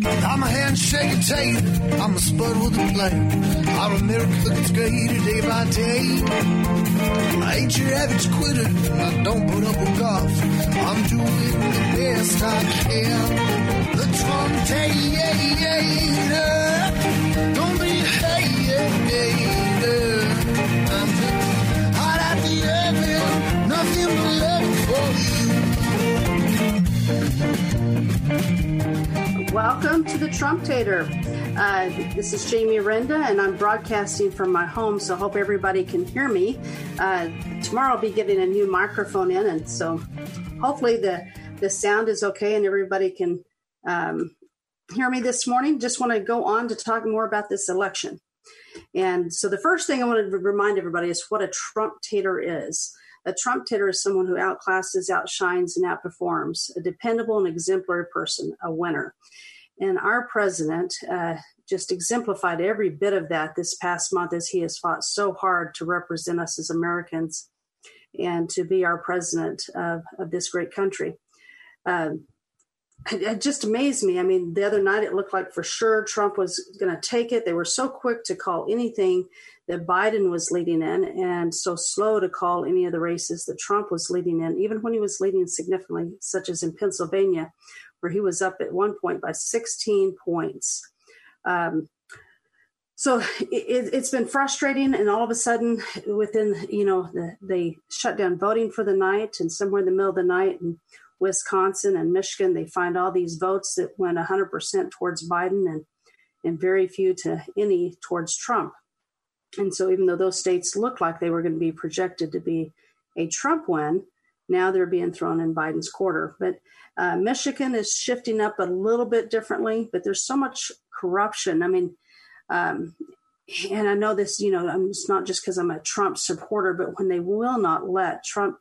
I'm a handshake tape. I'm a spud with a blade. Our America gets greater day by day. I ain't your average quitter. I don't put up with golf. I'm doing the best I can. The Trump Don't be a hater. I'm hot at the oven. Nothing but love for you. Welcome to the Trump Tater. Uh, this is Jamie Renda, and I'm broadcasting from my home, so hope everybody can hear me. Uh, tomorrow I'll be getting a new microphone in, and so hopefully the the sound is okay and everybody can um, hear me this morning. Just want to go on to talk more about this election. And so the first thing I want to remind everybody is what a Trump tater is. A Trump tater is someone who outclasses, outshines, and outperforms, a dependable and exemplary person, a winner. And our president uh, just exemplified every bit of that this past month as he has fought so hard to represent us as Americans and to be our president of, of this great country. Um, it just amazed me. I mean, the other night it looked like for sure Trump was going to take it. They were so quick to call anything that Biden was leading in and so slow to call any of the races that Trump was leading in, even when he was leading significantly, such as in Pennsylvania, where he was up at one point by 16 points. Um, so it, has been frustrating and all of a sudden within you know the, they shut down voting for the night and somewhere in the middle of the night in wisconsin and michigan they find all these votes that went 100% towards biden and and very few to any towards trump and so even though those states looked like they were going to be projected to be a trump win now they're being thrown in biden's quarter. But uh, michigan is shifting up a little bit differently but there's so much corruption. I mean um, and I know this, you know, I'm it's not just because I'm a Trump supporter, but when they will not let Trump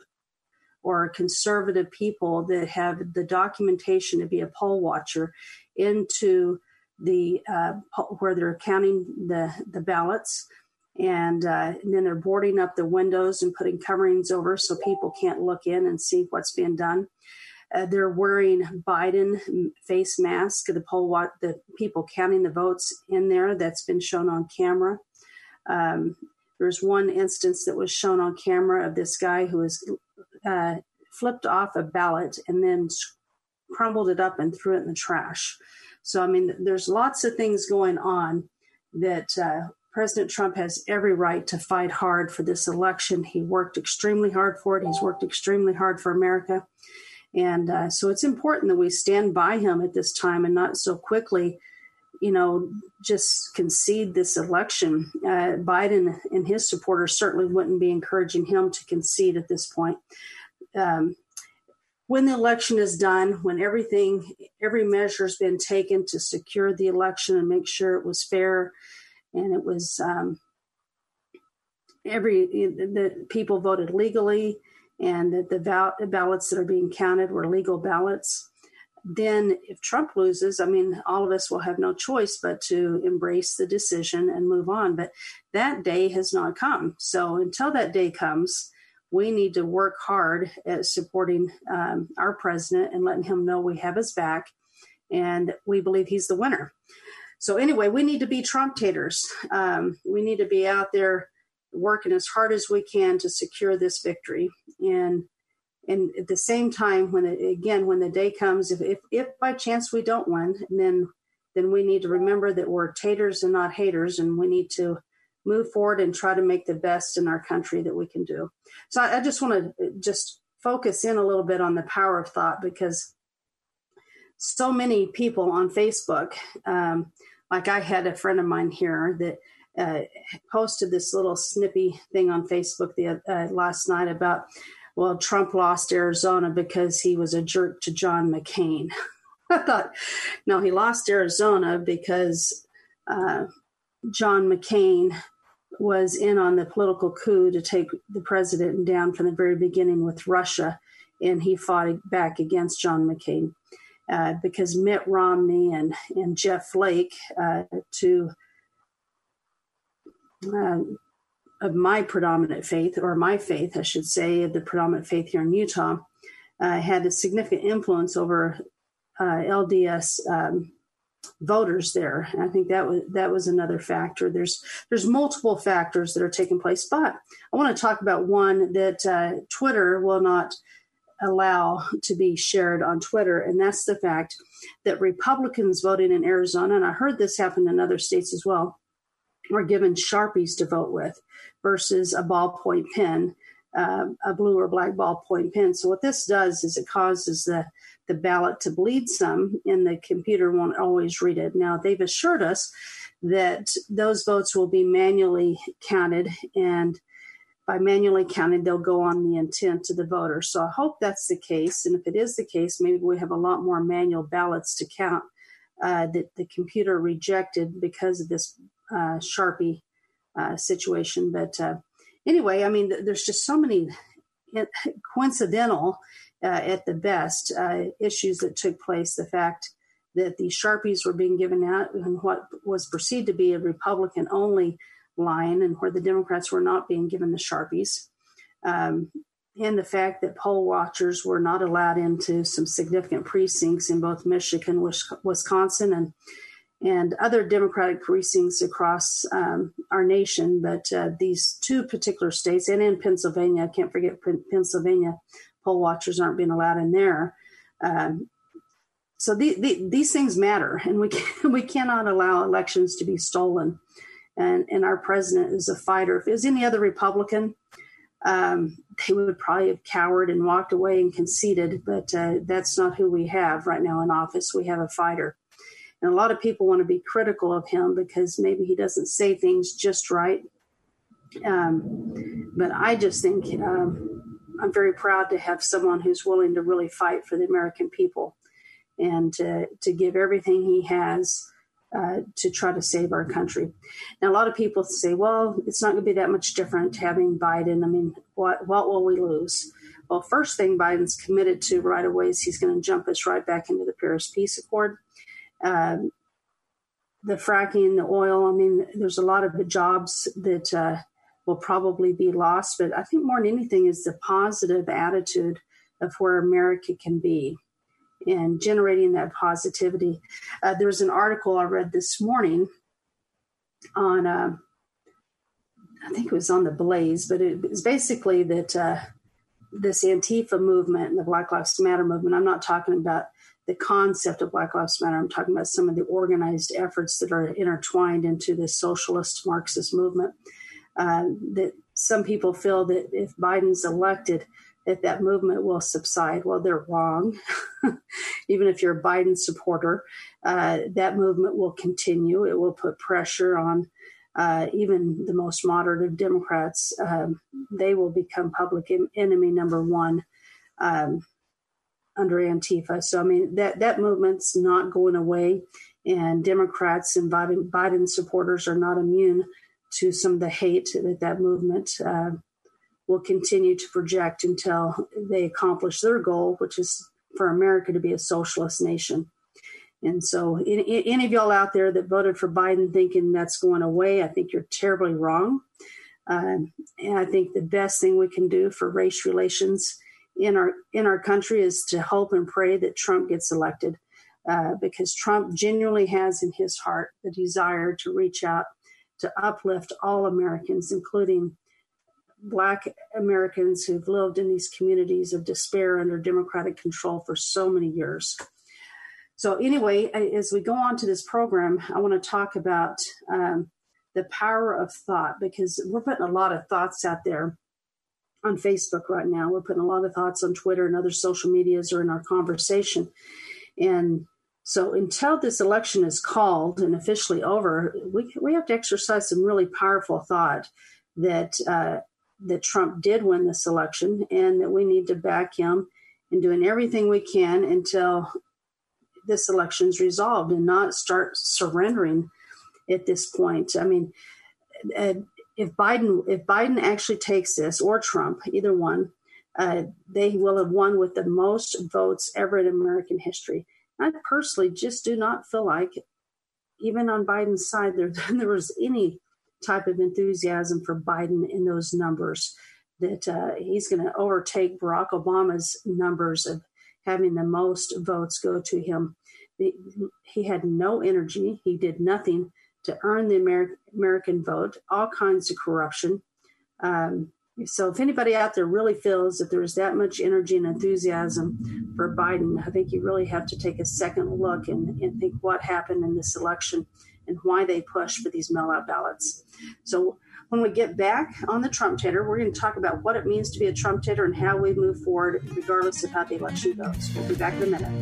or conservative people that have the documentation to be a poll watcher into the uh, where they're counting the the ballots, and, uh, and then they're boarding up the windows and putting coverings over so people can't look in and see what's being done. Uh, they're wearing Biden face mask. The poll, the people counting the votes in there that's been shown on camera. Um, there's one instance that was shown on camera of this guy who was uh, flipped off a ballot and then crumbled it up and threw it in the trash. So I mean, there's lots of things going on that uh, President Trump has every right to fight hard for this election. He worked extremely hard for it. He's worked extremely hard for America. And uh, so it's important that we stand by him at this time and not so quickly, you know, just concede this election. Uh, Biden and his supporters certainly wouldn't be encouraging him to concede at this point. Um, when the election is done, when everything, every measure has been taken to secure the election and make sure it was fair and it was um, every the people voted legally and that the, ballots that are being counted were legal ballots, then if Trump loses, I mean, all of us will have no choice but to embrace the decision and move on. But that day has not come. So until that day comes, we need to work hard at supporting um, our president and letting him know we have his back and we believe he's the winner. So anyway, we need to be Trump taters. Um, we need to be out there working as hard as we can to secure this victory. And and at the same time, when it, again when the day comes, if, if if by chance we don't win, then then we need to remember that we're taters and not haters, and we need to move forward and try to make the best in our country that we can do. So I, I just want to just focus in a little bit on the power of thought because so many people on Facebook, um, like I had a friend of mine here that uh, posted this little snippy thing on Facebook the uh, last night about well Trump lost Arizona because he was a jerk to John McCain. I thought no, he lost Arizona because uh, John McCain was in on the political coup to take the president down from the very beginning with Russia, and he fought back against John McCain. Uh, because Mitt Romney and, and Jeff Flake, uh, two uh, of my predominant faith, or my faith, I should say, the predominant faith here in Utah, uh, had a significant influence over uh, LDS um, voters there. And I think that was that was another factor. There's there's multiple factors that are taking place, but I want to talk about one that uh, Twitter will not allow to be shared on Twitter, and that's the fact that Republicans voting in Arizona, and I heard this happen in other states as well, were given sharpies to vote with versus a ballpoint pen. Uh, a blue or black ballpoint pen. So what this does is it causes the the ballot to bleed some, and the computer won't always read it. Now, they've assured us that those votes will be manually counted, and by manually counting, they'll go on the intent of the voter. So I hope that's the case. And if it is the case, maybe we have a lot more manual ballots to count uh, that the computer rejected because of this uh, Sharpie uh, situation. But uh, anyway, I mean, there's just so many coincidental uh, at the best uh, issues that took place. The fact that the Sharpies were being given out in what was perceived to be a Republican only line and where the Democrats were not being given the Sharpies. Um, and the fact that poll watchers were not allowed into some significant precincts in both Michigan, Wisconsin, and and other Democratic precincts across um, our nation. But uh, these two particular states, and in Pennsylvania, I can't forget Pennsylvania, poll watchers aren't being allowed in there. Um, so the, the, these things matter, and we can, we cannot allow elections to be stolen. And and our president is a fighter. If it was any other Republican, um, they would probably have cowered and walked away and conceded. But uh, that's not who we have right now in office. We have a fighter, and a lot of people want to be critical of him because maybe he doesn't say things just right. Um, but I just think um, I'm very proud to have someone who's willing to really fight for the American people and to, to give everything he has uh, to try to save our country. Now, a lot of people say, well, it's not going to be that much different having Biden. I mean, what, what will we lose? Well, first thing Biden's committed to right away is he's going to jump us right back into the Paris Peace Accord. Um, the fracking, the oil, I mean, there's a lot of the jobs that uh, will probably be lost. But I think more than anything is the positive attitude of where America can be and generating that positivity. Uh, there was an article I read this morning on, uh, I think it was on the Blaze, but it was basically that uh, this Antifa movement and the Black Lives Matter movement, I'm not talking about the concept of Black Lives Matter, I'm talking about some of the organized efforts that are intertwined into this socialist Marxist movement uh, that some people feel that if Biden's elected, that that movement will subside. Well, they're wrong. Even if you're a Biden supporter, uh, that movement will continue. It will put pressure on uh, even the most moderate of Democrats. Um, they will become public enemy number one um, under Antifa. So, I mean, that, that movement's not going away, and Democrats and Biden, Biden supporters are not immune to some of the hate that that movement uh, will continue to project until they accomplish their goal, which is for America to be a socialist nation. And so, any of y'all out there that voted for Biden thinking that's going away, I think you're terribly wrong. Um, and I think the best thing we can do for race relations in our in our country is to hope and pray that Trump gets elected, uh, because Trump genuinely has in his heart the desire to reach out to uplift all Americans, including Black Americans who've lived in these communities of despair under Democratic control for so many years. So, anyway, as we go on to this program, I want to talk about um, the power of thought because we're putting a lot of thoughts out there on Facebook right now. We're putting a lot of thoughts on Twitter and other social medias or in our conversation. And so until this election is called and officially over, we we have to exercise some really powerful thought that uh, that Trump did win this election, and that we need to back him in doing everything we can until this election is resolved, and not start surrendering at this point. I mean, uh, if Biden if Biden actually takes this or Trump, either one, uh, they will have won with the most votes ever in American history. I personally just do not feel like, even on Biden's side, there, there was any type of enthusiasm for Biden in those numbers, that uh, he's going to overtake Barack Obama's numbers of having the most votes go to him. he had no energy. He did nothing to earn the Amer- American vote, all kinds of corruption. Um, so, if anybody out there really feels that there's that much energy and enthusiasm for Biden, I think you really have to take a second look and, and think what happened in this election and why they push for these mail out ballots. So, when we get back on the Trump tater, we're going to talk about what it means to be a Trump tater and how we move forward, regardless of how the election goes. We'll be back in a minute.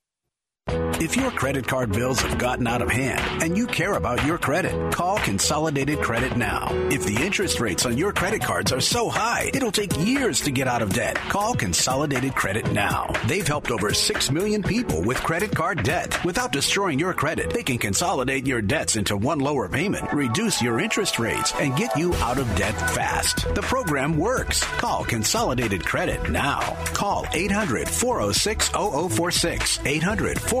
If your credit card bills have gotten out of hand and you care about your credit, call Consolidated Credit now. If the interest rates on your credit cards are so high, it'll take years to get out of debt. Call Consolidated Credit now. They've helped over 6 million people with credit card debt. Without destroying your credit, they can consolidate your debts into one lower payment, reduce your interest rates, and get you out of debt fast. The program works. Call Consolidated Credit now. Call 800 406 0046. 800 406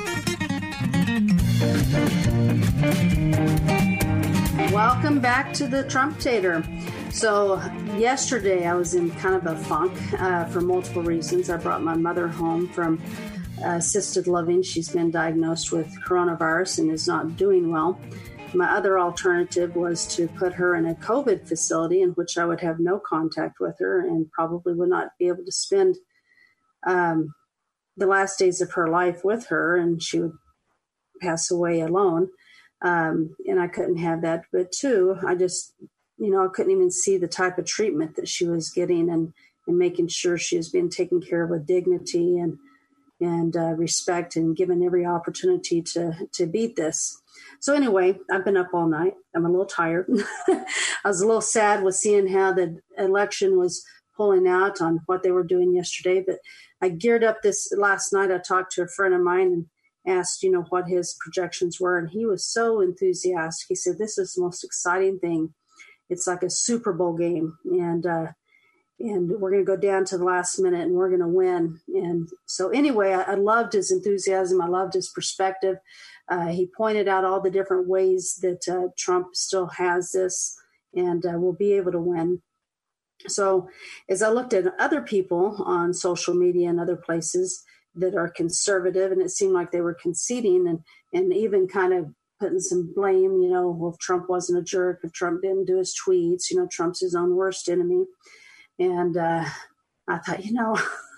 Welcome back to the Trump Tater. So, yesterday I was in kind of a funk uh, for multiple reasons. I brought my mother home from uh, assisted living. She's been diagnosed with coronavirus and is not doing well. My other alternative was to put her in a COVID facility in which I would have no contact with her and probably would not be able to spend um, the last days of her life with her, and she would pass away alone. Um, and I couldn't have that. But two, I just, you know, I couldn't even see the type of treatment that she was getting and, and making sure she was being taken care of with dignity and and uh, respect and given every opportunity to to beat this. So anyway, I've been up all night. I'm a little tired. I was a little sad with seeing how the election was pulling out on what they were doing yesterday. But I geared up this last night. I talked to a friend of mine and asked, you know, what his projections were, and he was so enthusiastic. He said, "This is the most exciting thing. It's like a Super Bowl game, and uh, and we're going to go down to the last minute, and we're going to win." And so, anyway, I, I loved his enthusiasm. I loved his perspective. Uh, he pointed out all the different ways that uh, Trump still has this and uh, will be able to win. So, as I looked at other people on social media and other places that are conservative, and it seemed like they were conceding and, and even kind of putting some blame, you know, well, if Trump wasn't a jerk, if Trump didn't do his tweets, you know, Trump's his own worst enemy. And uh, I thought, you know,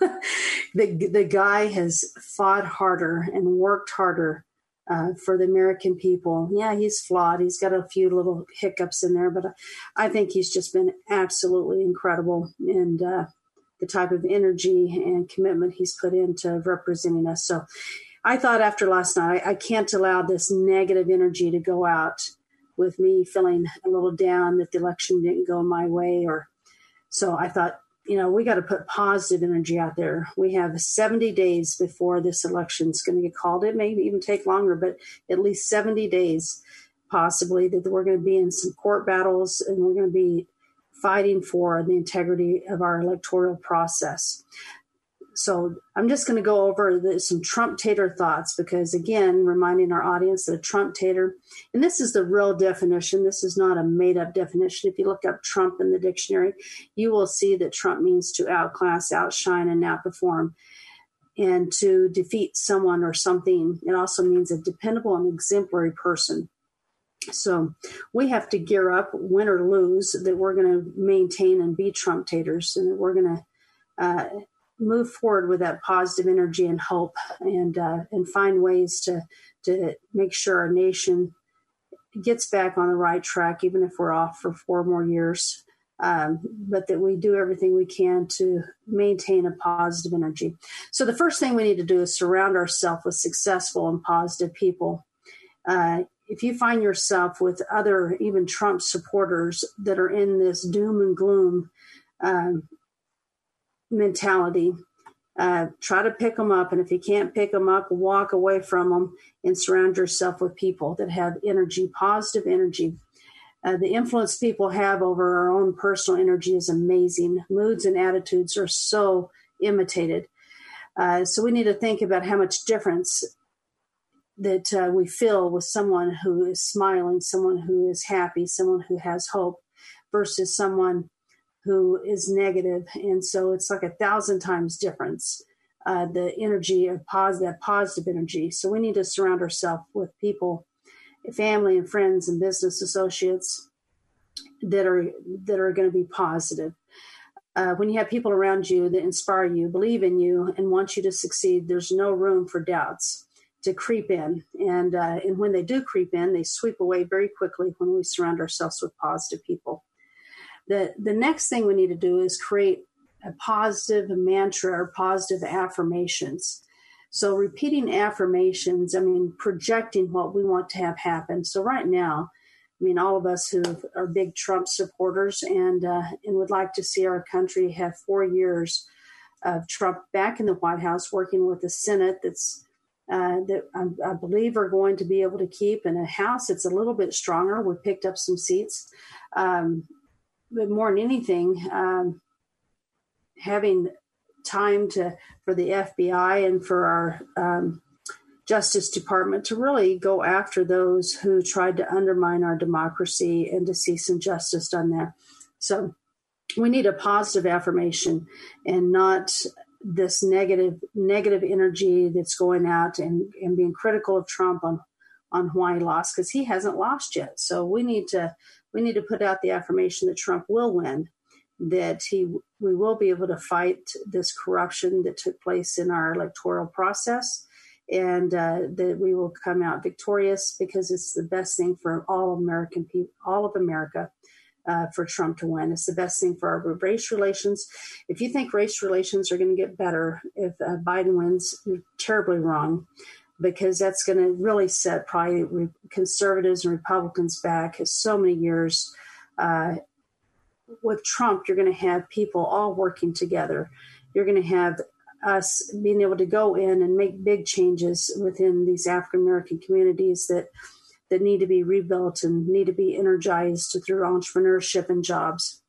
the the guy has fought harder and worked harder uh, for the American people. Yeah, he's flawed. He's got a few little hiccups in there, but I think he's just been absolutely incredible and uh, the type of energy and commitment he's put into representing us. So I thought after last night, I, I can't allow this negative energy to go out with me feeling a little down that the election didn't go my way or so I thought you know, we got to put positive energy out there. We have 70 days before this election is going to get called. It may even take longer, but at least 70 days possibly that we're going to be in some court battles and we're going to be fighting for the integrity of our electoral process. So I'm just going to go over the, some Trump tater thoughts because, again, reminding our audience that a Trump tater, and this is the real definition, this is not a made up definition. If you look up Trump in the dictionary, you will see that Trump means to outclass, outshine, and outperform. And to defeat someone or something, it also means a dependable and exemplary person. So we have to gear up, win or lose, that we're going to maintain and be Trump taters, and that we're going to uh, move forward with that positive energy and hope and uh, and find ways to to make sure our nation gets back on the right track even if we're off for four more years. Um, but that we do everything we can to maintain a positive energy. So the first thing we need to do is surround ourselves with successful and positive people. Uh, if you find yourself with other even trump supporters that are in this doom and gloom um, mentality. Uh, try to pick them up. And if you can't pick them up, walk away from them and surround yourself with people that have energy, positive energy. Uh, the influence people have over our own personal energy is amazing. Moods and attitudes are so imitated. Uh, so we need to think about how much difference that uh, we feel with someone who is smiling, someone who is happy, someone who has hope, versus someone who is negative, and so it's like a thousand times difference. Uh, the energy of positive, that positive energy. So we need to surround ourselves with people, family and friends and business associates that are that are going to be positive. Uh, when you have people around you that inspire you, believe in you, and want you to succeed, there's no room for doubts to creep in. And uh, and when they do creep in, they sweep away very quickly when we surround ourselves with positive people. The the next thing we need to do is create a positive mantra or positive affirmations. So repeating affirmations i mean projecting what we want to have happen. So right now i mean all of us who are big trump supporters and uh, and would like to see our country have four years of trump back in the white house working with the senate that's uh, that I, I, believe are going to be able to keep in a house that's a little bit stronger. We picked up some seats. Um, but more than anything, um, having time to for the FBI and for our um, Justice Department to really go after those who tried to undermine our democracy and to see some justice done there. So we need a positive affirmation and not this negative negative energy that's going out and, and being critical of Trump on on why he lost because he hasn't lost yet. So we need to we need to put out the affirmation that Trump will win, that he we will be able to fight this corruption that took place in our electoral process, and uh, that we will come out victorious because it's the best thing for all American people, all of America. Uh, for Trump to win. It's the best thing for our race relations. If you think race relations are going to get better if uh, Biden wins, you're terribly wrong because that's going to really set probably conservatives and Republicans back so many years. Uh, with Trump, you're going to have people all working together. You're going to have us being able to go in and make big changes within these African American communities that that need to be rebuilt and need to be energized through entrepreneurship and jobs.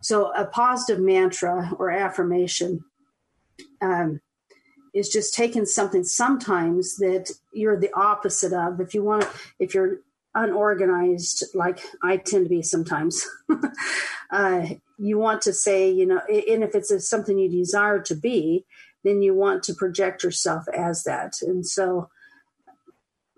So, a positive mantra or affirmation um, is just taking something sometimes that you're the opposite of. If you want, if you're unorganized, like I tend to be sometimes, uh, you want to say, you know, and if it's something you desire to be, then you want to project yourself as that. And so,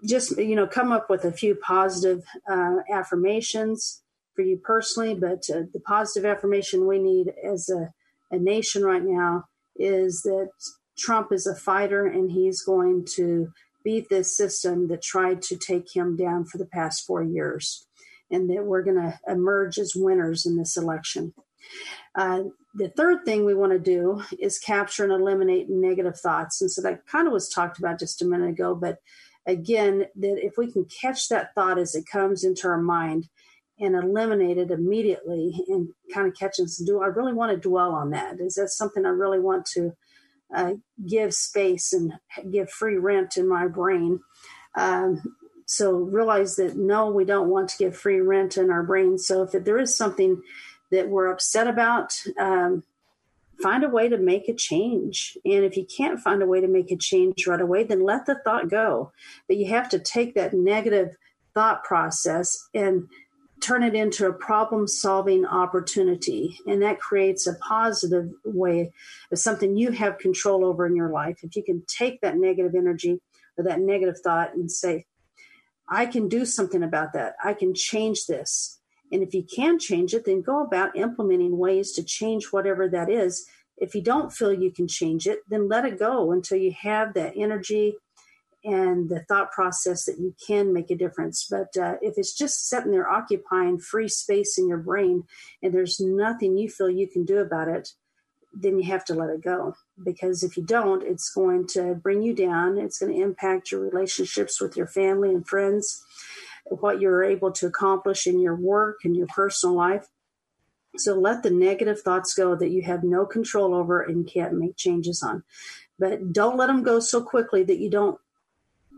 just you know, come up with a few positive uh, affirmations for you personally. But uh, the positive affirmation we need as a, a nation right now is that Trump is a fighter and he's going to beat this system that tried to take him down for the past four years, and that we're going to emerge as winners in this election. Uh, the third thing we want to do is capture and eliminate negative thoughts. And so that kind of was talked about just a minute ago, but again, that if we can catch that thought as it comes into our mind and eliminate it immediately and kind of catch and do I really want to dwell on that? Is that something I really want to uh, give space and give free rent in my brain. Um, so realize that no, we don't want to give free rent in our brain. So if there is something that we're upset about, um, find a way to make a change. And if you can't find a way to make a change right away, then let the thought go. But you have to take that negative thought process and turn it into a problem solving opportunity. And that creates a positive way of something you have control over in your life. If you can take that negative energy or that negative thought and say, I can do something about that, I can change this. And if you can change it, then go about implementing ways to change whatever that is. If you don't feel you can change it, then let it go until you have that energy and the thought process that you can make a difference. But uh, if it's just sitting there occupying free space in your brain and there's nothing you feel you can do about it, then you have to let it go. Because if you don't, it's going to bring you down. It's going to impact your relationships with your family and friends, what you're able to accomplish in your work and your personal life. So let the negative thoughts go that you have no control over and can't make changes on. But don't let them go so quickly that you don't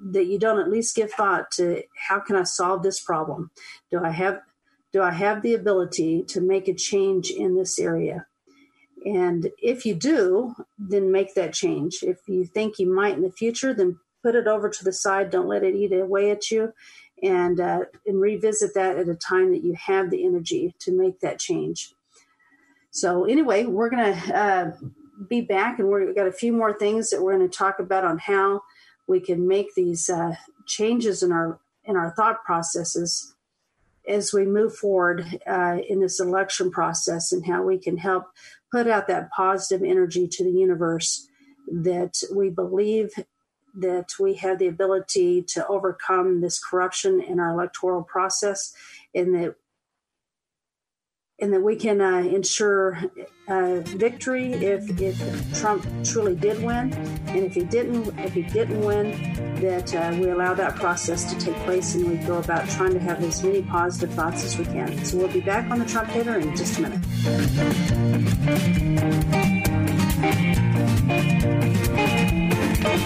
that you don't at least give thought to how can I solve this problem? Do I have do I have the ability to make a change in this area? And if you do, then make that change. If you think you might in the future, then put it over to the side. Don't let it eat away at you, and uh, and revisit that at a time that you have the energy to make that change. So anyway, we're gonna uh, be back, and we've got a few more things that we're going to talk about on how we can make these uh, changes in our in our thought processes as we move forward uh, in this election process and how we can help put out that positive energy to the universe that we believe that we have the ability to overcome this corruption in our electoral process and that and that we can uh, ensure uh, victory if, if Trump truly did win, and if he didn't if he didn't win, that uh, we allow that process to take place and we go about trying to have as many positive thoughts as we can. So we'll be back on the Trump Tater in just a minute.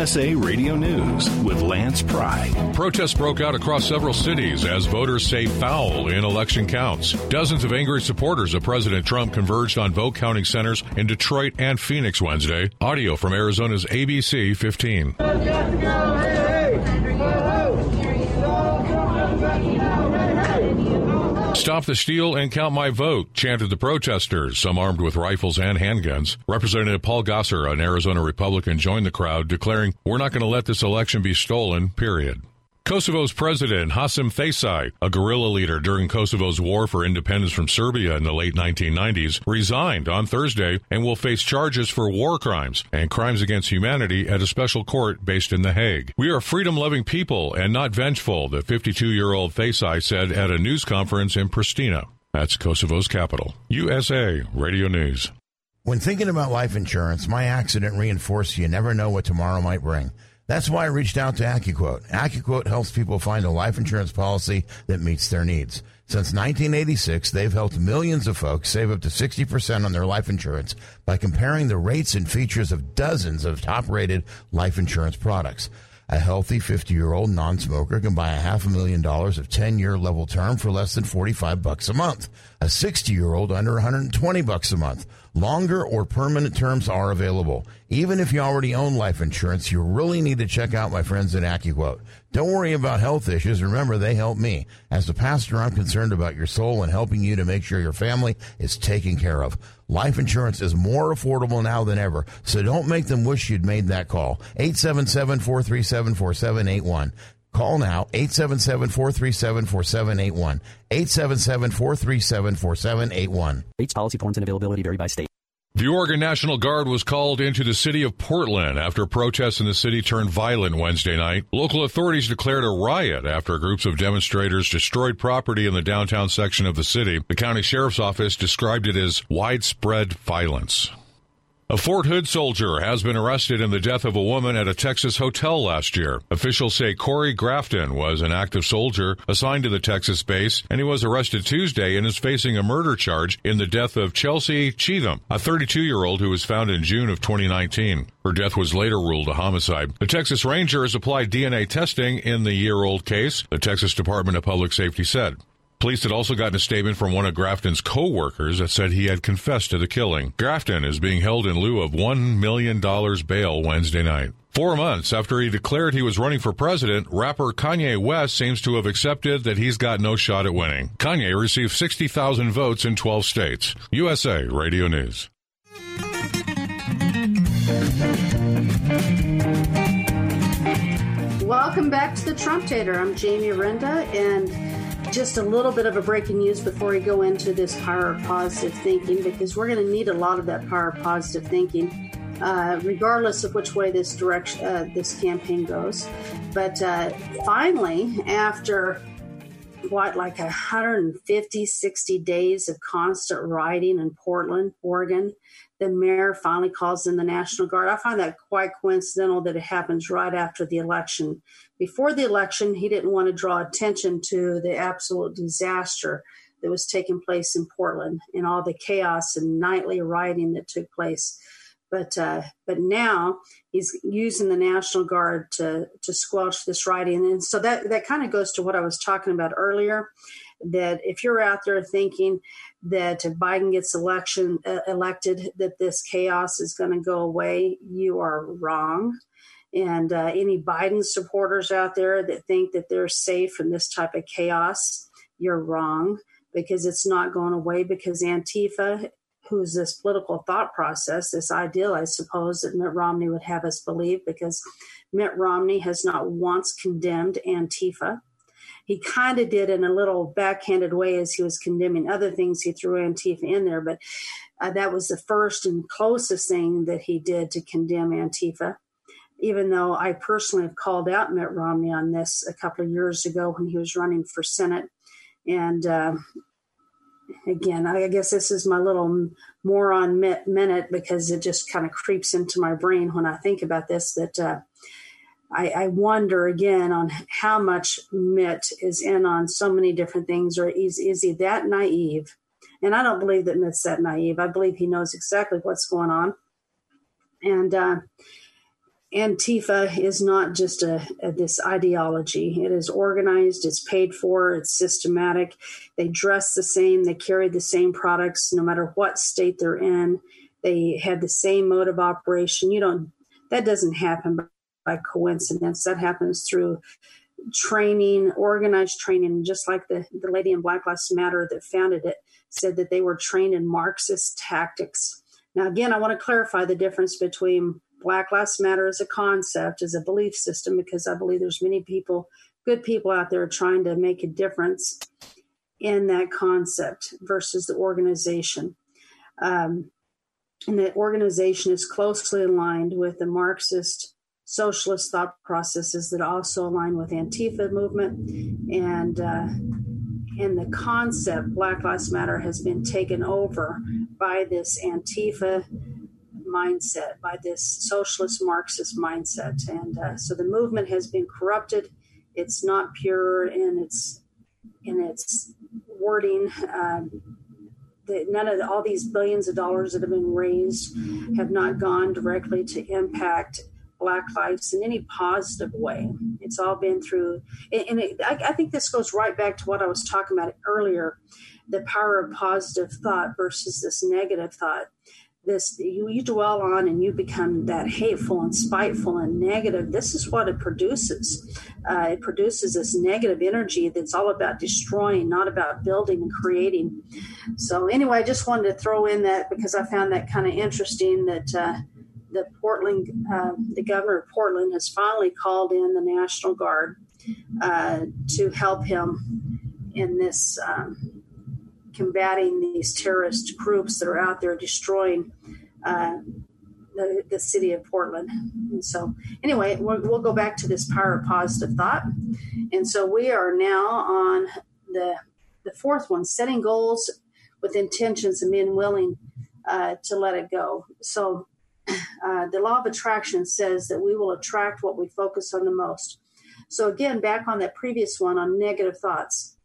USA Radio News with Lance Pry. Protests broke out across several cities as voters say foul in election counts. Dozens of angry supporters of President Trump converged on vote counting centers in Detroit and Phoenix Wednesday. Audio from Arizona's ABC 15. Stop the steal and count my vote, chanted the protesters, some armed with rifles and handguns. Representative Paul Gosar, an Arizona Republican, joined the crowd, declaring, We're not going to let this election be stolen, period. Kosovo's president, Hashim Thaçi, a guerrilla leader during Kosovo's war for independence from Serbia in the late 1990s, resigned on Thursday and will face charges for war crimes and crimes against humanity at a special court based in The Hague. We are freedom loving people and not vengeful, the 52 year old Thaçi said at a news conference in Pristina. That's Kosovo's capital. USA Radio News. When thinking about life insurance, my accident reinforced you never know what tomorrow might bring. That's why I reached out to AccuQuote. AccuQuote helps people find a life insurance policy that meets their needs. Since 1986, they've helped millions of folks save up to 60% on their life insurance by comparing the rates and features of dozens of top rated life insurance products. A healthy 50 year old non smoker can buy a half a million dollars of 10 year level term for less than 45 bucks a month. A 60 year old under 120 bucks a month. Longer or permanent terms are available. Even if you already own life insurance, you really need to check out my friends at AccuQuote. Don't worry about health issues. Remember, they help me. As a pastor, I'm concerned about your soul and helping you to make sure your family is taken care of. Life insurance is more affordable now than ever, so don't make them wish you'd made that call. 877-437-4781. Call now, 877-437-4781. 877-437-4781. Rates, policy forms, and availability vary by state. The Oregon National Guard was called into the city of Portland after protests in the city turned violent Wednesday night. Local authorities declared a riot after groups of demonstrators destroyed property in the downtown section of the city. The county sheriff's office described it as widespread violence. A Fort Hood soldier has been arrested in the death of a woman at a Texas hotel last year. Officials say Corey Grafton was an active soldier assigned to the Texas base, and he was arrested Tuesday and is facing a murder charge in the death of Chelsea Cheatham, a 32 year old who was found in June of 2019. Her death was later ruled a homicide. The Texas Ranger has applied DNA testing in the year old case, the Texas Department of Public Safety said. Police had also gotten a statement from one of Grafton's co-workers that said he had confessed to the killing. Grafton is being held in lieu of $1 million bail Wednesday night. Four months after he declared he was running for president, rapper Kanye West seems to have accepted that he's got no shot at winning. Kanye received 60,000 votes in 12 states. USA Radio News. Welcome back to the Trump Tater. I'm Jamie Renda, and just a little bit of a breaking news before we go into this power of positive thinking, because we're going to need a lot of that power of positive thinking, uh, regardless of which way this direction, uh, this campaign goes. But uh, finally, after what, like 150, 60 days of constant rioting in Portland, Oregon, the mayor finally calls in the National Guard. I find that quite coincidental that it happens right after the election. Before the election, he didn't want to draw attention to the absolute disaster that was taking place in Portland and all the chaos and nightly rioting that took place. But uh, but now he's using the National Guard to to squelch this rioting, and so that that kind of goes to what I was talking about earlier. That if you're out there thinking that if Biden gets election uh, elected, that this chaos is going to go away, you are wrong. And uh, any Biden supporters out there that think that they're safe from this type of chaos, you're wrong because it's not going away. Because Antifa, who's this political thought process, this ideal, I suppose, that Mitt Romney would have us believe, because Mitt Romney has not once condemned Antifa. He kind of did in a little backhanded way as he was condemning other things. He threw Antifa in there, but uh, that was the first and closest thing that he did to condemn Antifa even though I personally have called out Mitt Romney on this a couple of years ago when he was running for Senate. And uh, again, I guess this is my little moron minute because it just kind of creeps into my brain when I think about this that uh, I, I, wonder again on how much Mitt is in on so many different things, or is, is he that naive? And I don't believe that Mitt's that naive. I believe he knows exactly what's going on. And, uh, Antifa is not just a, a, this ideology. It is organized, it's paid for, it's systematic. They dress the same, they carry the same products no matter what state they're in. They have the same mode of operation. You don't that doesn't happen by coincidence. That happens through training, organized training, just like the, the lady in Black Lives Matter that founded it said that they were trained in Marxist tactics. Now again, I want to clarify the difference between Black Lives Matter as a concept, as a belief system, because I believe there's many people good people out there trying to make a difference in that concept versus the organization. Um, and the organization is closely aligned with the Marxist socialist thought processes that also align with Antifa movement and uh, and the concept Black Lives Matter has been taken over by this Antifa mindset, by this socialist Marxist mindset, and uh, so the movement has been corrupted. It's not pure in its in its wording. Um, none of the, all these billions of dollars that have been raised have not gone directly to impact Black lives in any positive way. It's all been through, and it, I, I think this goes right back to what I was talking about earlier the power of positive thought versus this negative thought this you, you dwell on and you become that hateful and spiteful and negative this is what it produces. Uh, it produces this negative energy that's all about destroying not about building and creating. So anyway i just wanted to throw in that because i found that kind of interesting that uh, the portland uh, the governor of portland has finally called in the national guard uh, to help him in this um, combating these terrorist groups that are out there destroying uh, the, the, city of Portland. And so, anyway, we'll, go back to this power of positive thought. And so, we are now on the the fourth one: setting goals with intentions and being willing uh, to let it go. So, uh, the law of attraction says that we will attract what we focus on the most. So, again, back on that previous one on negative thoughts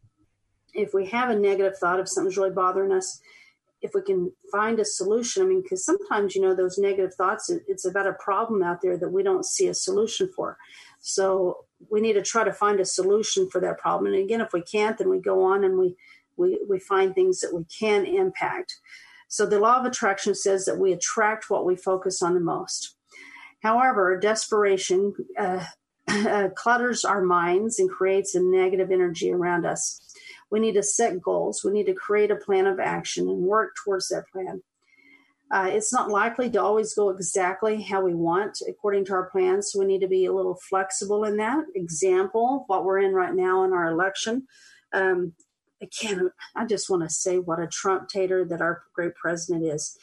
if we have a negative thought, if something's really bothering us, if we can find a solution, I mean, because sometimes, you know, those negative thoughts, it's about a problem out there that we don't see a solution for. So we need to try to find a solution for that problem. And again, if we can't, then we go on and we, we, we find things that we can impact. So the law of attraction says that we attract what we focus on the most. However, desperation uh, clutters our minds and creates a negative energy around us. We need to set goals. We need to create a plan of action and work towards that plan. Uh, it's not likely to always go exactly how we want according to our plans. So we need to be a little flexible in that. Example, what we're in right now in our election. Um, again, I just want to say what a Trump tater that our great president is.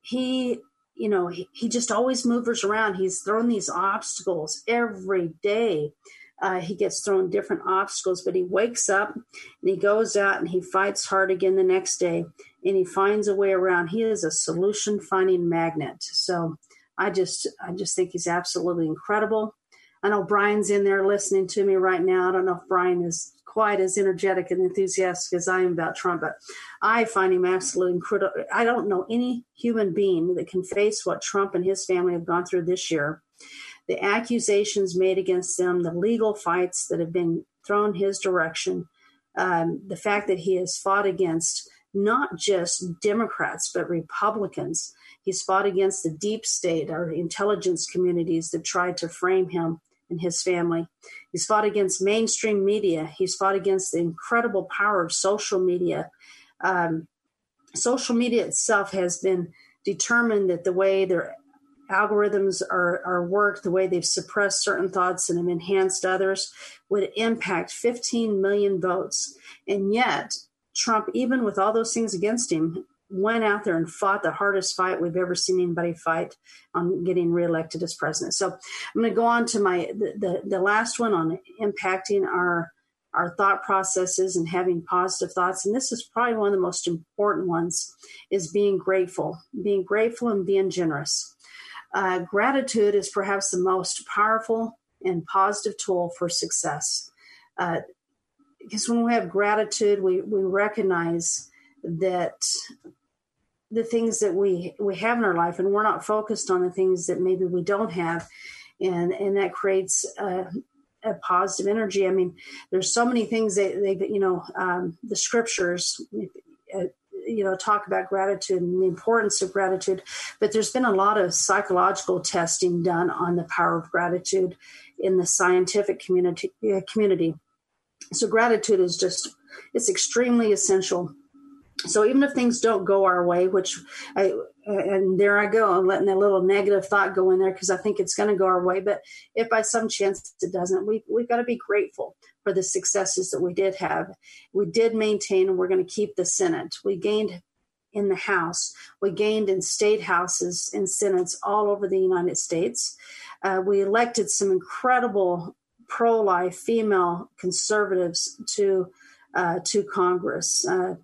He, you know, he, he just always moves around. He's thrown these obstacles every day uh, he gets thrown different obstacles, but he wakes up and he goes out and he fights hard again the next day and he finds a way around. He is a solution finding magnet. So I just I just think he's absolutely incredible. I know Brian's in there listening to me right now. I don't know if Brian is quite as energetic and enthusiastic as I am about Trump, but I find him absolutely incredible. I don't know any human being that can face what Trump and his family have gone through this year the accusations made against them, the legal fights that have been thrown his direction, um, the fact that he has fought against not just Democrats, but Republicans. He's fought against the deep state, our intelligence communities that tried to frame him and his family. He's fought against mainstream media. He's fought against the incredible power of social media. Um, social media itself has been determined that the way they're algorithms are, are worked, the way they've suppressed certain thoughts and have enhanced others, would impact 15 million votes. And yet, Trump, even with all those things against him, went out there and fought the hardest fight we've ever seen anybody fight on getting reelected as president. So I'm going to go on to my the, the, the last one on impacting our our thought processes and having positive thoughts and this is probably one of the most important ones is being grateful being grateful and being generous uh, gratitude is perhaps the most powerful and positive tool for success. Uh, because when we have gratitude, we, we recognize that the things that we, we have in our life, and we're not focused on the things that maybe we don't have, and, and that creates a, a positive energy. I mean, there's so many things that they, you know, um, the scriptures, you know talk about gratitude and the importance of gratitude but there's been a lot of psychological testing done on the power of gratitude in the scientific community uh, community so gratitude is just it's extremely essential so even if things don't go our way which I, and there I go, I'm letting that little negative thought go in there because I think it's going to go our way. But if by some chance it doesn't, we, we've got to be grateful for the successes that we did have. We did maintain, and we're going to keep the Senate. We gained in the House. We gained in state houses and senates all over the United States. Uh, we elected some incredible pro-life female conservatives to uh, to Congress. Uh,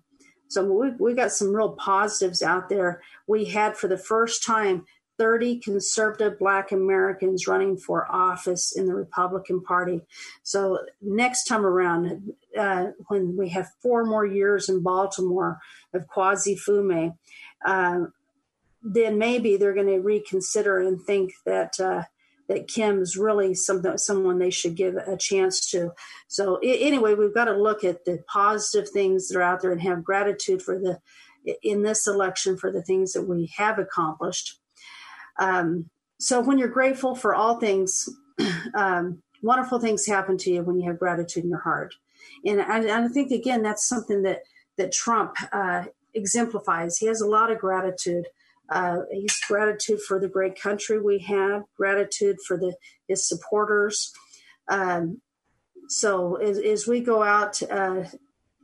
so we, we got some real positives out there. We had for the first time 30 conservative black Americans running for office in the Republican Party. So next time around, uh, when we have four more years in Baltimore of Kweisi Mfume, uh, then maybe they're going to reconsider and think that uh, that Kim's really some, someone they should give a chance to. So anyway, we've got to look at the positive things that are out there and have gratitude for the in this election for the things that we have accomplished. Um, so when you're grateful for all things, um, wonderful things happen to you when you have gratitude in your heart. And I, I think again that's something that that Trump uh, exemplifies. He has a lot of gratitude uh, he's gratitude for the great country we have, gratitude for the his supporters. Um, so as, as, we go out uh,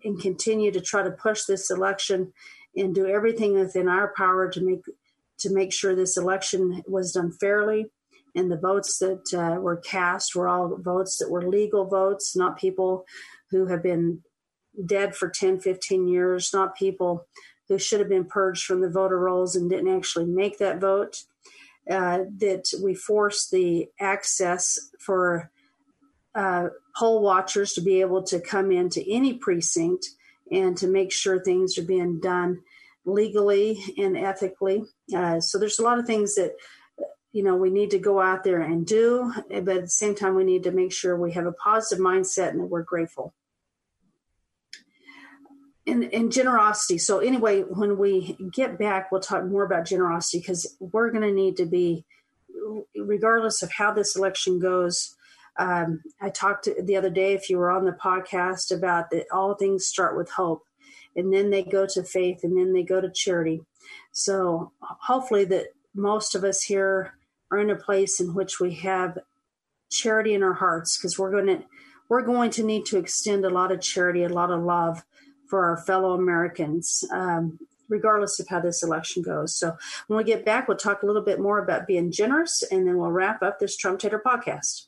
and continue to try to push this election and do everything within our power to make to make sure this election was done fairly and the votes that uh, were cast were all votes that were legal votes, not people who have been dead for 10, 15 years, not people who should have been purged from the voter rolls and didn't actually make that vote. Uh, that we force the access for uh, poll watchers to be able to come into any precinct and to make sure things are being done legally and ethically. Uh, so there's a lot of things that you know we need to go out there and do, but at the same time we need to make sure we have a positive mindset and that we're grateful and, and generosity. So anyway, when we get back, we'll talk more about generosity because we're going to need to be, regardless of how this election goes. Um, I talked the other day, if you were on the podcast, about that all things start with hope, and then they go to faith, and then they go to charity. So hopefully, that most of us here are in a place in which we have charity in our hearts because we're going to we're going to need to extend a lot of charity, a lot of love for our fellow Americans, um, regardless of how this election goes. So when we get back, we'll talk a little bit more about being generous, and then we'll wrap up this Trump Tater podcast.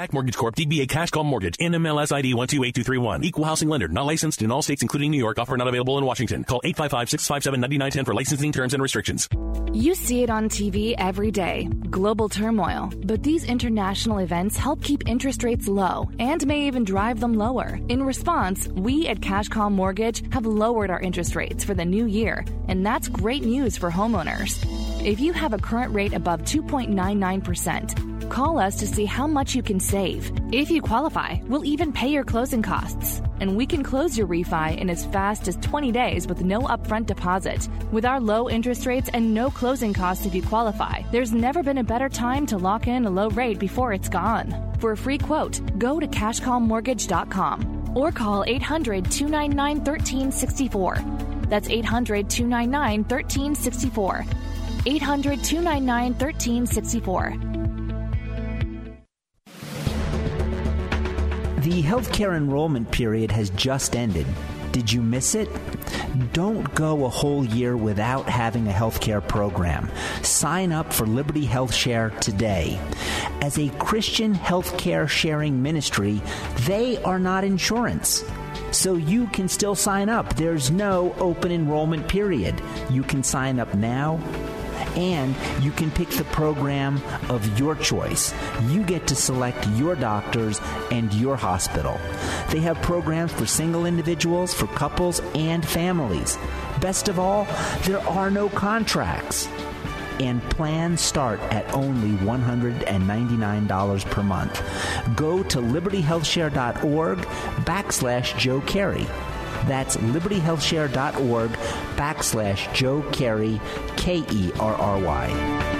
Pac Mortgage Corp. DBA Cash Call Mortgage. NMLS ID 128231. Equal housing lender. Not licensed in all states including New York. Offer not available in Washington. Call 855-657-9910 for licensing terms and restrictions. You see it on TV every day. Global turmoil. But these international events help keep interest rates low and may even drive them lower. In response, we at Cash Call Mortgage have lowered our interest rates for the new year. And that's great news for homeowners. If you have a current rate above 2.99%, Call us to see how much you can save. If you qualify, we'll even pay your closing costs. And we can close your refi in as fast as 20 days with no upfront deposit. With our low interest rates and no closing costs if you qualify, there's never been a better time to lock in a low rate before it's gone. For a free quote, go to cashcallmortgage.com or call 800 299 1364. That's 800 299 1364. 800 299 1364. The healthcare enrollment period has just ended. Did you miss it? Don't go a whole year without having a healthcare program. Sign up for Liberty Health Share today. As a Christian healthcare sharing ministry, they are not insurance. So you can still sign up. There's no open enrollment period. You can sign up now And you can pick the program of your choice. You get to select your doctors and your hospital. They have programs for single individuals, for couples, and families. Best of all, there are no contracts and plans start at only $199 per month. Go to libertyhealthshare.org backslash Joe Kerry. That's libertyhealthshare.org backslash Joe Kerry, K E R R Y.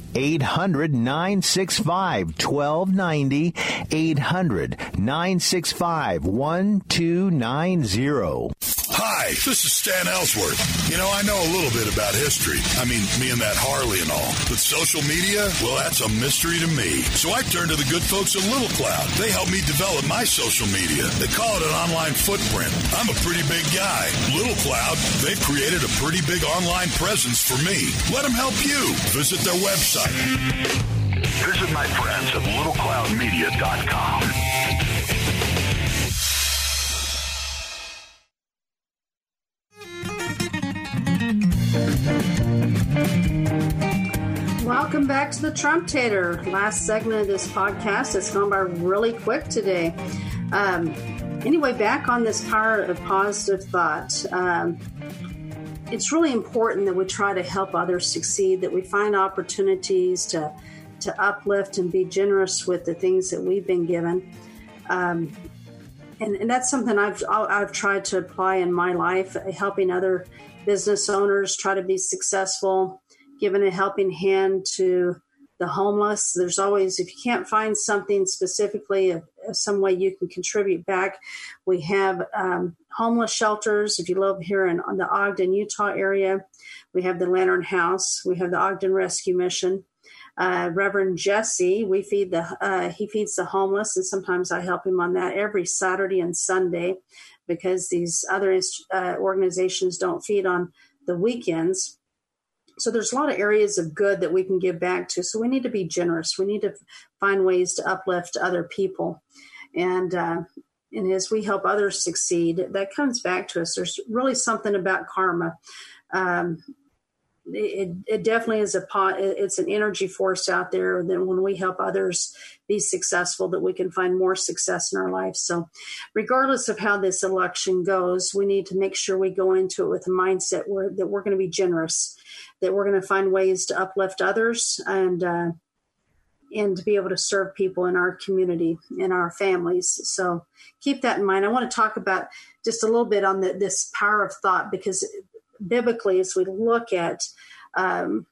800 965 1290. 800 965 1290. Hi, this is Stan Ellsworth. You know, I know a little bit about history. I mean, me and that Harley and all. But social media, well, that's a mystery to me. So I turned to the good folks at Little Cloud. They helped me develop my social media. They call it an online footprint. I'm a pretty big guy. Little Cloud, they've created a pretty big online presence for me. Let them help you. Visit their website. Visit my friends at littlecloudmedia.com. to the Trump Tater. Last segment of this podcast. It's gone by really quick today. Um, anyway, back on this power of positive thought. Um, it's really important that we try to help others succeed, that we find opportunities to, to uplift and be generous with the things that we've been given. Um, and, and, that's something I've, I've tried to apply in my life, helping other business owners try to be successful, giving a helping hand to the homeless. There's always, if you can't find something specifically, of, of some way you can contribute back, we have um, homeless shelters. If you live here in the Ogden, Utah area, we have the Lantern House, we have the Ogden Rescue Mission. Uh, Reverend Jesse, we feed the uh, he feeds the homeless, and sometimes I help him on that every Saturday and Sunday because these other uh, organizations don't feed on the weekends. So there's a lot of areas of good that we can give back to. So we need to be generous. We need to find ways to uplift other people, and uh, and as we help others succeed, that comes back to us. There's really something about karma. Um, it, it definitely is a pot it's an energy force out there that when we help others be successful that we can find more success in our life so regardless of how this election goes we need to make sure we go into it with a mindset where that we're going to be generous that we're going to find ways to uplift others and uh, and to be able to serve people in our community in our families so keep that in mind i want to talk about just a little bit on the, this power of thought because biblically, as we look at um,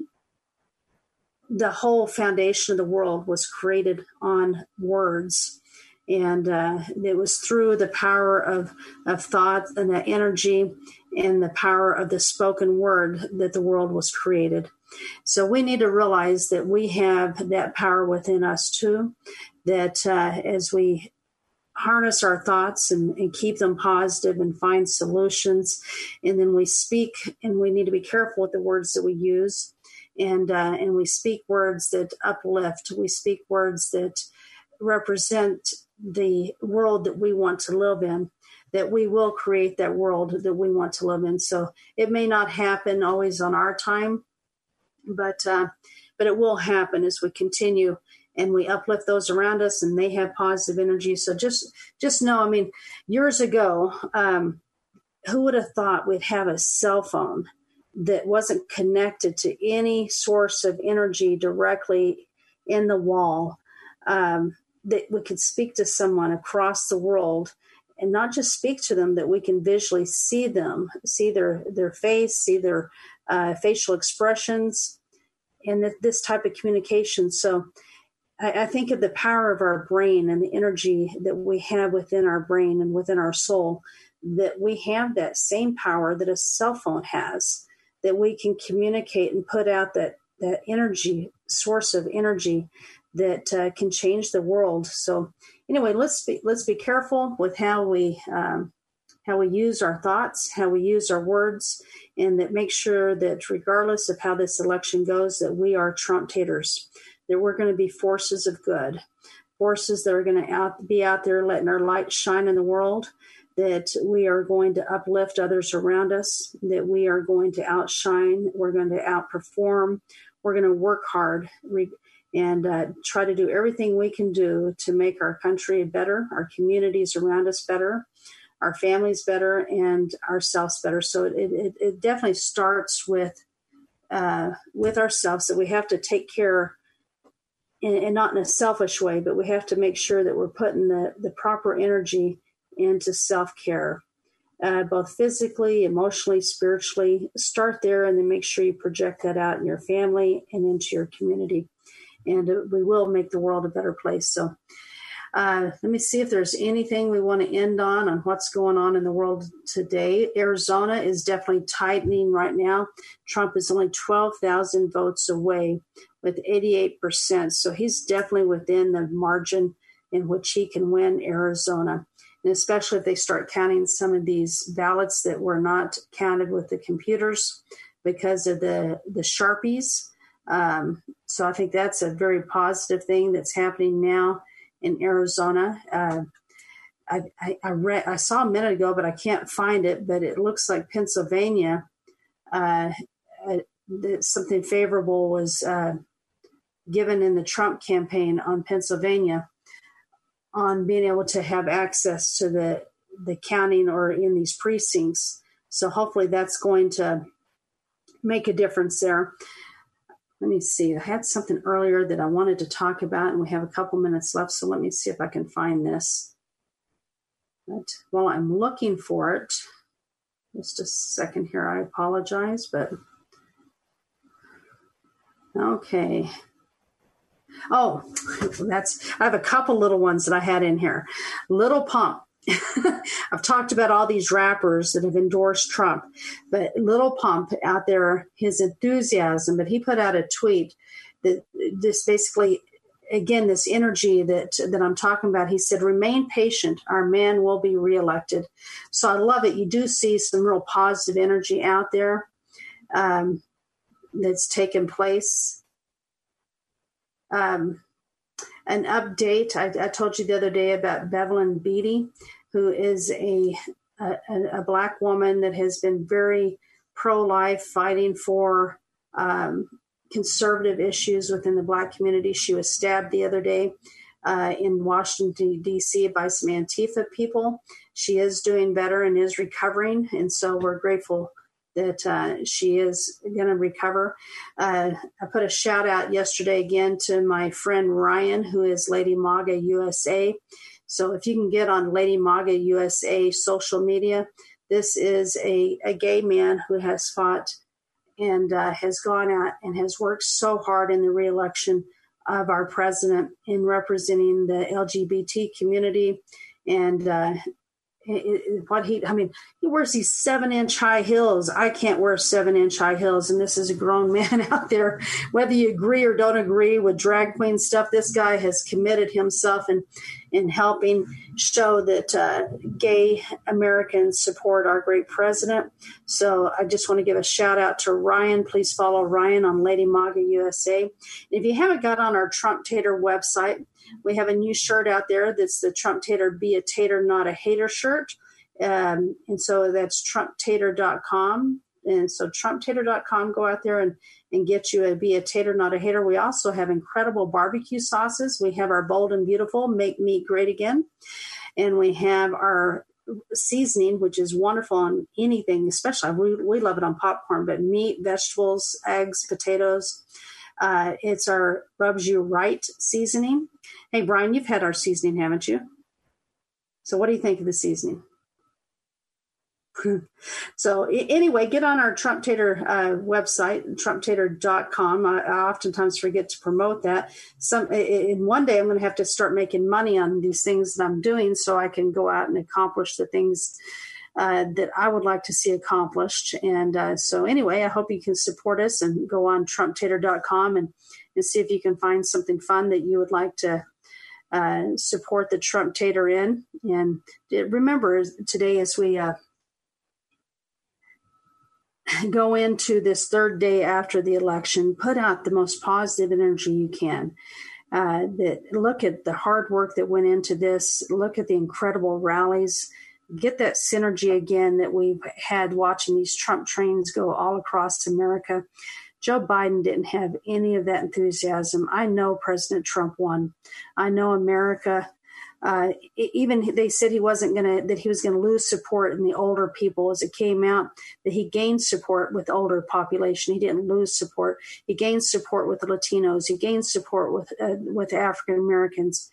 the whole foundation of the world was created on words. And uh, it was through the power of, of thought and the energy and the power of the spoken word that the world was created. So we need to realize that we have that power within us too. That uh, as we harness our thoughts and, and, keep them positive and find solutions. And then we speak, and we need to be careful with the words that we use. And uh, and we speak words that uplift. We speak words that represent the world that we want to live in. That we will create that world that we want to live in. So it may not happen always on our time, but uh, but it will happen as we continue and we uplift those around us and they have positive energy so just just know i mean years ago um, who would have thought we'd have a cell phone that wasn't connected to any source of energy directly in the wall um, that we could speak to someone across the world and not just speak to them that we can visually see them see their their face see their uh, facial expressions and this type of communication. So I, I think of the power of our brain and the energy that we have within our brain and within our soul, that we have that same power that a cell phone has, that we can communicate and put out that, that energy, source of energy that uh, can change the world. So anyway, let's be let's be careful with how we um, how we use our thoughts, how we use our words, and that make sure that regardless of how this election goes, that we are Trump taters, that we're going to be forces of good, forces that are going to out, be out there letting our light shine in the world, that we are going to uplift others around us, that we are going to outshine, we're going to outperform, we're going to work hard and uh, try to do everything we can do to make our country better, our communities around us better, our families better, and ourselves better. So it, it, it definitely starts with uh, with ourselves that we have to take care and, not in a selfish way, but we have to make sure that we're putting the, the proper energy into self care, uh, both physically, emotionally, spiritually. Start there and then make sure you project that out in your family and into your community. And we will make the world a better place. So, uh, let me see if there's anything we want to end on on what's going on in the world today. Arizona is definitely tightening right now. Trump is only 12,000 votes away with 88%. So he's definitely within the margin in which he can win Arizona. And especially if they start counting some of these ballots that were not counted with the computers because of the, the Sharpies. Um, so I think that's a very positive thing that's happening now in Arizona. Uh, I, I, I, read, I saw a minute ago, but I can't find it. But it looks like Pennsylvania, uh, uh, something favorable was uh, given in the Trump campaign on Pennsylvania on being able to have access to the the counting or in these precincts. So hopefully that's going to make a difference there. Let me see. I had something earlier that I wanted to talk about, and we have a couple minutes left. So let me see if I can find this. But while I'm looking for it, just a second here. I apologize, but okay. Oh, that's, I have a couple little ones that I had in here. Little Pump. I've talked about all these rappers that have endorsed Trump, but Little Pump out there, his enthusiasm, but he put out a tweet that this basically again this energy that that I'm talking about. He said, "Remain patient. Our man will be reelected." So I love it. You do see some real positive energy out there um, that's taken place um, an update. I, I, told you the other day about Bevelyn Beatty, who is a, a, a black woman that has been very pro life, fighting for um, conservative issues within the black community. She was stabbed the other day uh, in Washington, D.C. by some Antifa people. She is doing better and is recovering. And so we're grateful that uh, she is going to recover. Uh, I put a shout out yesterday again to my friend Ryan, who is Lady MAGA USA. So if you can get on Lady MAGA USA social media, this is a, a gay man who has fought and uh, has gone out and has worked so hard in the reelection of our president in representing the LGBT community. And uh, what he i mean he wears these seven inch high heels. I can't wear seven inch high heels. And this is a grown man out there whether you agree or don't agree with drag queen stuff this guy has committed himself in in helping show that uh, gay americans support our great president. So i just want to give a shout out to ryan. Please follow ryan on lady maga usa if you haven't got on our trump tater website we have a new shirt out there that's the Trump Tater Be a Tater, Not a Hater shirt. Um, and so that's trumptater.com. And so trumptater.com, go out there and, and get you a Be a Tater, Not a Hater. We also have incredible barbecue sauces. We have our Bold and Beautiful, Make Meat Great Again. And we have our seasoning, which is wonderful on anything, especially we, we love it on popcorn, but meat, vegetables, eggs, potatoes. Uh, it's our rubs you right seasoning. Hey, Brian, you've had our seasoning, haven't you? So, what do you think of the seasoning? so anyway, get on our Trump Tater uh, website, trumptater.com. I, I oftentimes forget to promote that. Some in one day, I'm going to have to start making money on these things that I'm doing, so I can go out and accomplish the things uh, that I would like to see accomplished. And uh, so, anyway, I hope you can support us and go on trumptater.com and, and see if you can find something fun that you would like to uh, support the Trump tater in. And remember, today as we uh, go into this third day after the election, put out the most positive energy you can. Uh, that look at the hard work that went into this. Look at the incredible rallies. Get that synergy again that we've had watching these Trump trains go all across America. Joe Biden didn't have any of that enthusiasm. I know President Trump won. I know America uh, even they said he wasn't going to that he was going to lose support in the older people as it came out that he gained support with older population he didn't lose support he gained support with the latinos he gained support with uh, with african americans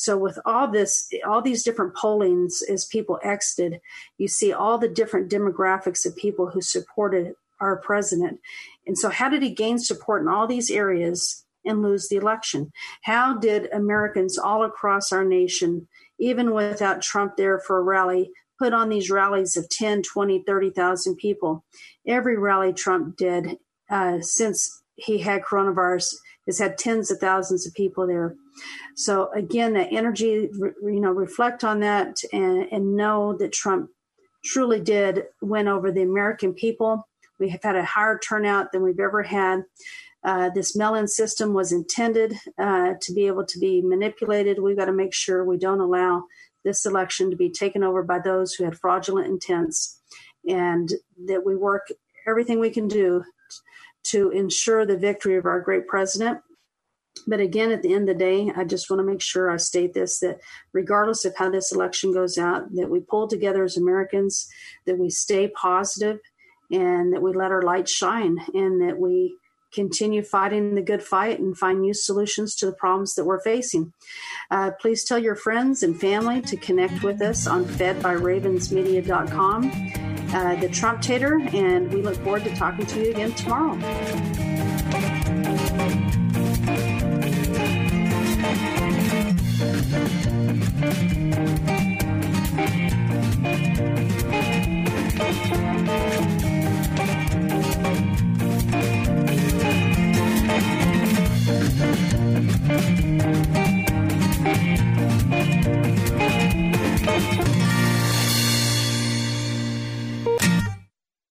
so with all this all these different pollings as people exited you see all the different demographics of people who supported our president and so how did he gain support in all these areas and lose the election? How did Americans all across our nation, even without Trump there for a rally, put on these rallies of 10, 20, 30,000 people? Every rally Trump did uh, since he had coronavirus has had tens of thousands of people there. So again, that energy, you know, reflect on that and, and know that Trump truly did win over the American people. We have had a higher turnout than we've ever had. Uh, this mail-in system was intended uh, to be able to be manipulated. We've got to make sure we don't allow this election to be taken over by those who had fraudulent intents, and that we work everything we can do to ensure the victory of our great president. But again, at the end of the day, I just want to make sure I state this that regardless of how this election goes out, that we pull together as Americans, that we stay positive, and that we let our light shine, and that we continue fighting the good fight and find new solutions to the problems that we're facing. Uh, please tell your friends and family to connect with us on fedbyravensmedia.com, uh, the Trump Tater, and we look forward to talking to you again tomorrow.